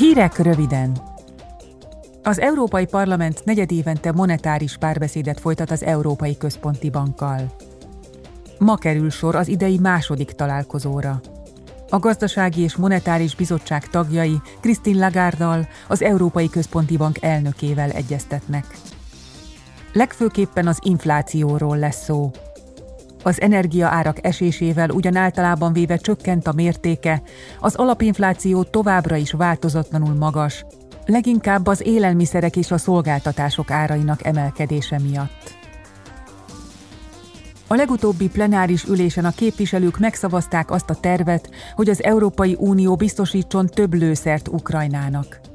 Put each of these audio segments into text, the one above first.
Hírek röviden. Az Európai Parlament negyedévente monetáris párbeszédet folytat az Európai Központi Bankkal. Ma kerül sor az idei második találkozóra. A Gazdasági és Monetáris Bizottság tagjai Christine Lagarde-dal, az Európai Központi Bank elnökével egyeztetnek. Legfőképpen az inflációról lesz szó. Az energiaárak esésével ugyan általában véve csökkent a mértéke, az alapinfláció továbbra is változatlanul magas, leginkább az élelmiszerek és a szolgáltatások árainak emelkedése miatt. A legutóbbi plenáris ülésen a képviselők megszavazták azt a tervet, hogy az Európai Unió biztosítson több lőszert Ukrajnának.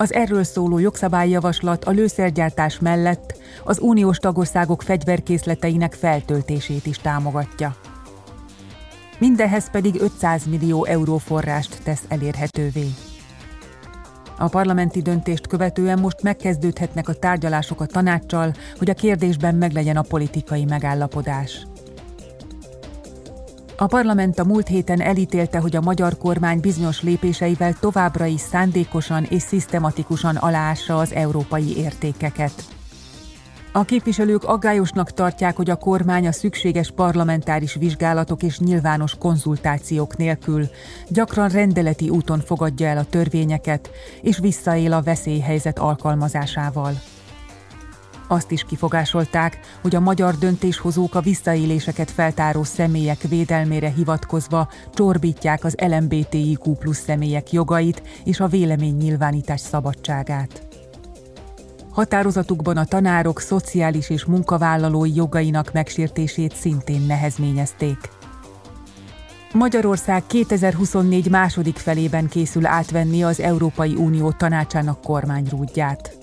Az erről szóló jogszabályjavaslat a lőszergyártás mellett az uniós tagországok fegyverkészleteinek feltöltését is támogatja. Mindehhez pedig 500 millió euró forrást tesz elérhetővé. A parlamenti döntést követően most megkezdődhetnek a tárgyalások a tanácssal, hogy a kérdésben meglegyen a politikai megállapodás. A parlament a múlt héten elítélte, hogy a magyar kormány bizonyos lépéseivel továbbra is szándékosan és szisztematikusan aláássa az európai értékeket. A képviselők aggályosnak tartják, hogy a kormány a szükséges parlamentáris vizsgálatok és nyilvános konzultációk nélkül gyakran rendeleti úton fogadja el a törvényeket, és visszaél a veszélyhelyzet alkalmazásával. Azt is kifogásolták, hogy a magyar döntéshozók a visszaéléseket feltáró személyek védelmére hivatkozva csorbítják az LMBTIQ plusz személyek jogait és a véleménynyilvánítás szabadságát. Határozatukban a tanárok szociális és munkavállalói jogainak megsértését szintén nehezményezték. Magyarország 2024 második felében készül átvenni az Európai Unió tanácsának kormányrúdját.